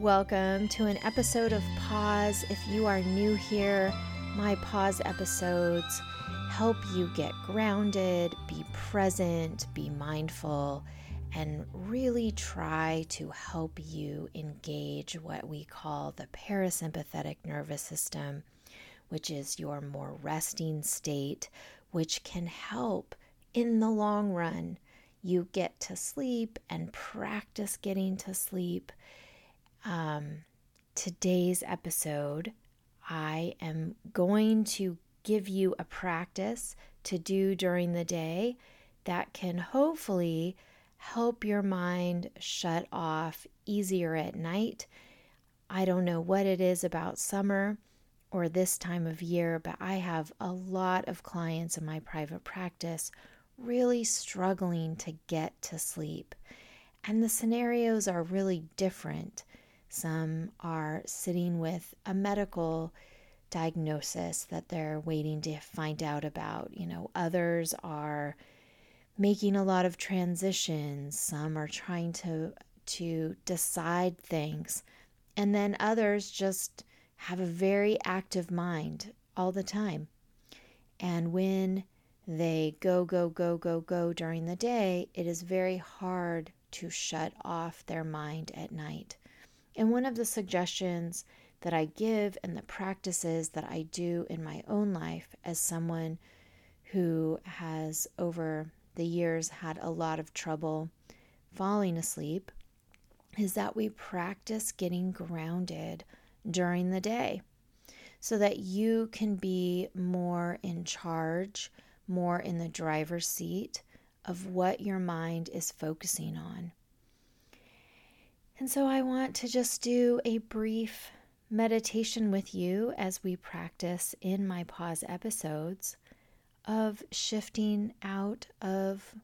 Welcome to an episode of Pause. If you are new here, my pause episodes help you get grounded, be present, be mindful, and really try to help you engage what we call the parasympathetic nervous system, which is your more resting state, which can help in the long run you get to sleep and practice getting to sleep. Um, today's episode, I am going to give you a practice to do during the day that can hopefully help your mind shut off easier at night. I don't know what it is about summer or this time of year, but I have a lot of clients in my private practice really struggling to get to sleep. And the scenarios are really different. Some are sitting with a medical diagnosis that they're waiting to find out about. You know, others are making a lot of transitions. Some are trying to to decide things. And then others just have a very active mind all the time. And when they go, go, go, go, go during the day, it is very hard to shut off their mind at night. And one of the suggestions that I give and the practices that I do in my own life as someone who has over the years had a lot of trouble falling asleep is that we practice getting grounded during the day so that you can be more in charge, more in the driver's seat of what your mind is focusing on. And so I want to just do a brief meditation with you as we practice in my pause episodes of shifting out of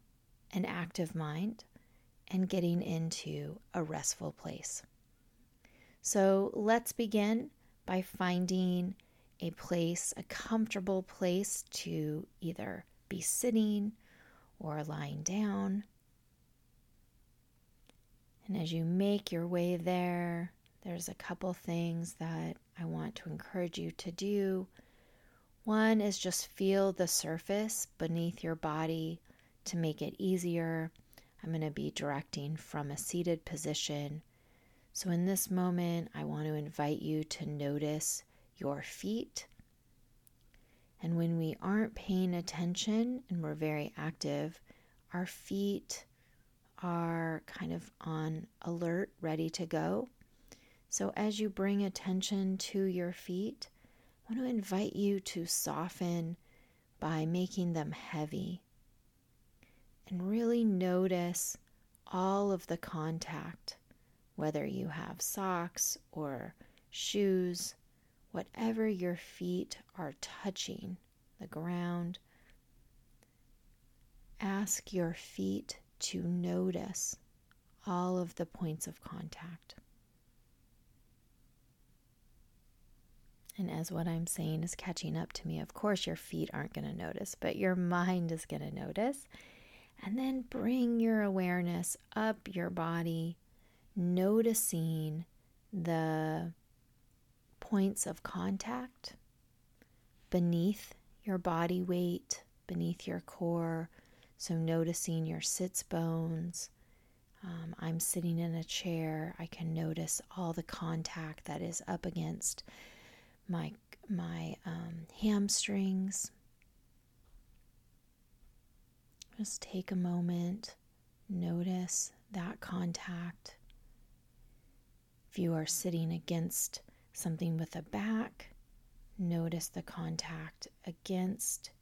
an active mind and getting into a restful place. So let's begin by finding a place, a comfortable place to either be sitting or lying down. And as you make your way there, there's a couple things that I want to encourage you to do. One is just feel the surface beneath your body to make it easier. I'm going to be directing from a seated position so, in this moment, I want to invite you to notice your feet. And when we aren't paying attention and we're very active, our feet are kind of on alert, ready to go. So, as you bring attention to your feet, I want to invite you to soften by making them heavy and really notice all of the contact whether you have socks or shoes, whatever your feet are touching the ground, ask your feet to notice all of the points of contact. And as what I'm saying is catching up to me, of course, your feet aren't going to notice, but your mind is going to notice. And then bring your awareness up your body noticing the points of contact beneath your body weight, beneath your core. So, noticing your sits bones. Um, I'm sitting in a chair. I can notice all the contact that is up against my my um, hamstrings. Just take a moment, notice that contact. If you are sitting against something with a back, notice the contact against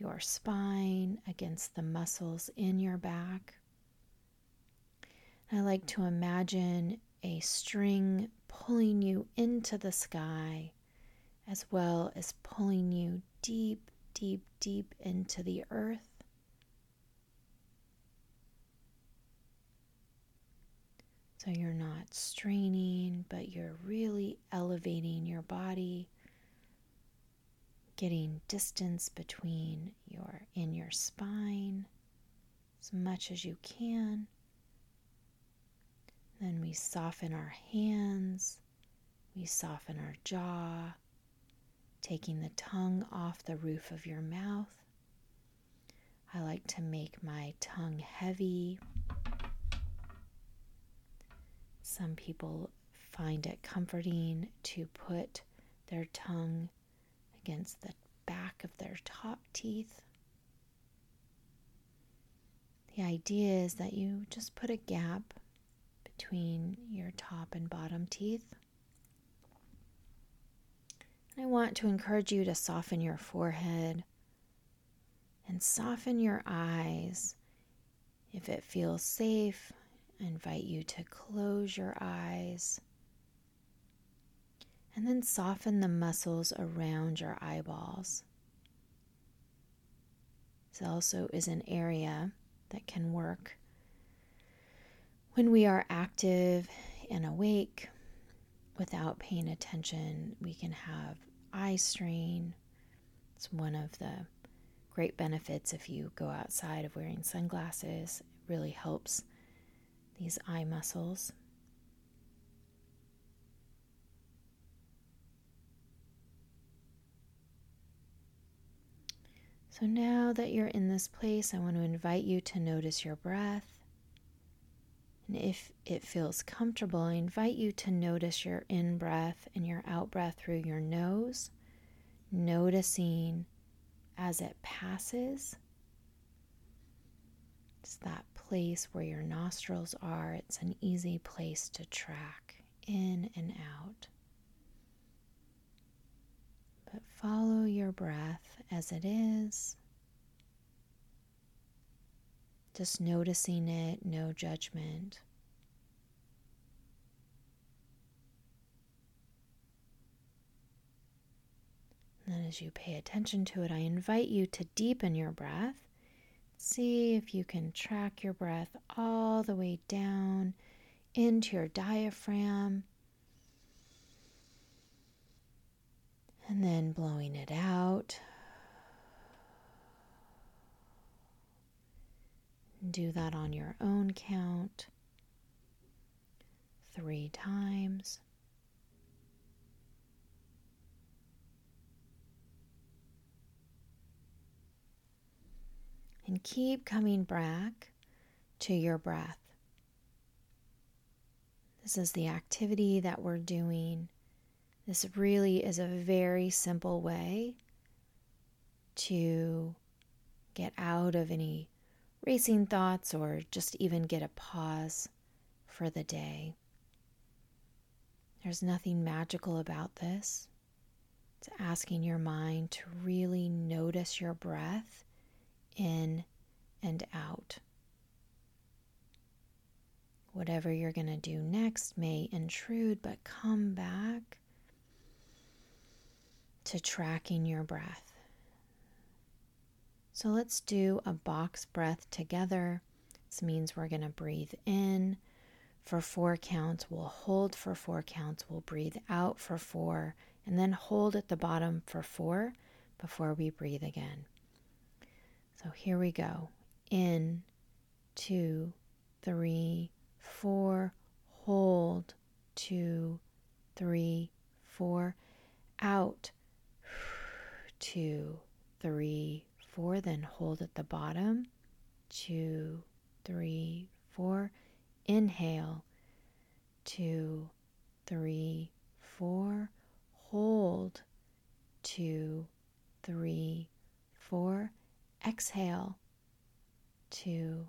your spine, against the muscles in your back. I like to imagine a string pulling you into the sky as well as pulling you deep, deep, deep into the earth. So you're not straining, but you're really elevating your body, getting distance between your in your spine as much as you can. Then we soften our hands, we soften our jaw, taking the tongue off the roof of your mouth. I like to make my tongue heavy. Some people find it comforting to put their tongue against the back of their top teeth. The idea is that you just put a gap between your top and bottom teeth. I want to encourage you to soften your forehead and soften your eyes. If it feels safe, I invite you to close your eyes and then soften the muscles around your eyeballs. This also is an area that can work when we are active and awake without paying attention. We can have eye strain. It's one of the great benefits if you go outside of wearing sunglasses. It really helps these eye muscles. So now that you're in this place, I want to invite you to notice your breath. And if it feels comfortable, I invite you to notice your in breath and your out breath through your nose, noticing as it passes. It's that place where your nostrils are. It's an easy place to track in and out. But follow your breath as it is. Just noticing it, no judgment. And then, as you pay attention to it, I invite you to deepen your breath. See if you can track your breath all the way down into your diaphragm. And then blowing it out. Do that on your own count three times. And keep coming back to your breath. This is the activity that we're doing. This really is a very simple way to get out of any racing thoughts or just even get a pause for the day. There's nothing magical about this. It's asking your mind to really notice your breath in and out. Whatever you're going to do next may intrude, but come back to tracking your breath. So let's do a box breath together. This means we're going to breathe in for four counts. We'll hold for four counts. We'll breathe out for four and then hold at the bottom for four before we breathe again. So here we go. In, two, three, four. Hold, two, three, four. Out, two, three, four, then hold at the bottom. Two, three, four. Inhale. Two, three, four. Hold. Two, three, four. Exhale. Two,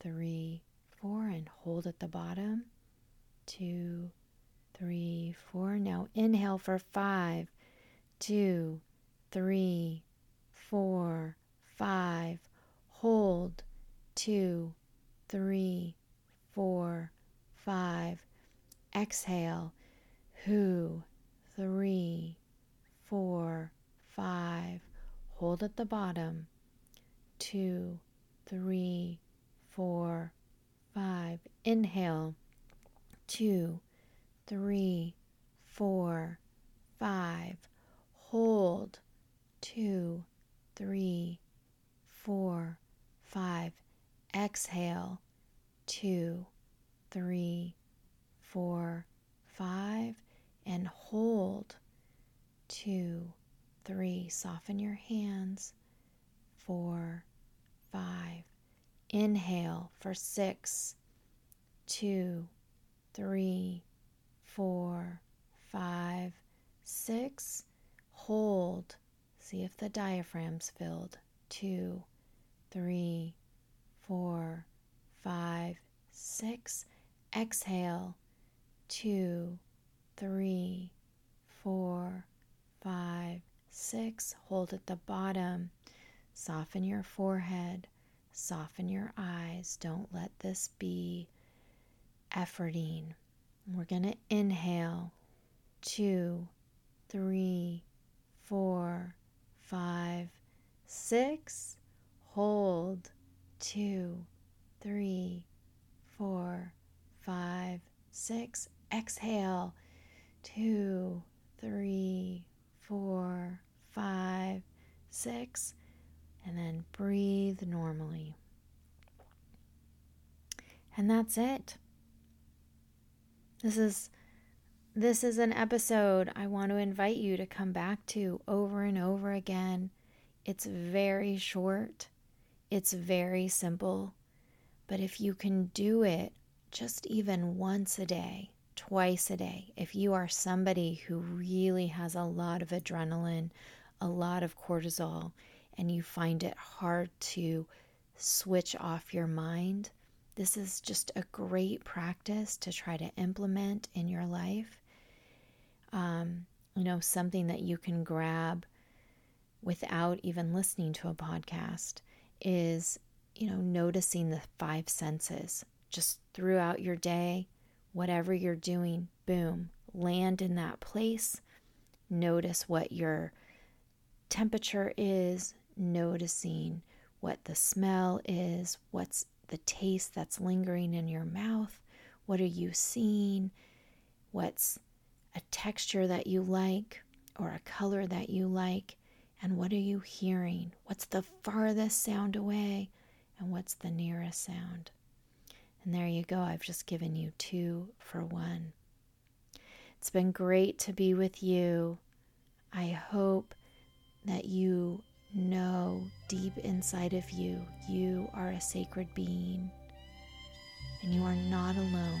three, four. And hold at the bottom. Two, three, four. Now inhale for five, two, three, four, five, hold, two, three, four, five, exhale, who, three, four, five, hold at the bottom, two, three, four, five, inhale, two, three, four, five, hold, two, three, four, five. Exhale, two, three, four, five, and hold. Two, three, soften your hands. Four, five. Inhale for six, two, three, four, five, six. Hold. See if the diaphragm's filled. Two, three, four, five, six. Exhale. Two, three, four, five, six. Hold at the bottom. Soften your forehead. Soften your eyes. Don't let this be efforting. We're going to inhale. Two, three, four, five, six. Hold. Two, three, four, five, six. Exhale. Two, three, four, five, six. And then breathe normally. And that's it. This is this is an episode I want to invite you to come back to over and over again. It's very short. It's very simple. But if you can do it just even once a day, twice a day, if you are somebody who really has a lot of adrenaline, a lot of cortisol, and you find it hard to switch off your mind, this is just a great practice to try to implement in your life. You know, something that you can grab without even listening to a podcast is, you know, noticing the five senses just throughout your day, whatever you're doing, boom, land in that place. Notice what your temperature is, noticing what the smell is, what's the taste that's lingering in your mouth, what are you seeing, what's a texture that you like or a color that you like, and what are you hearing? What's the farthest sound away, and what's the nearest sound? And there you go. I've just given you two for one. It's been great to be with you. I hope that you know deep inside of you, you are a sacred being and you are not alone.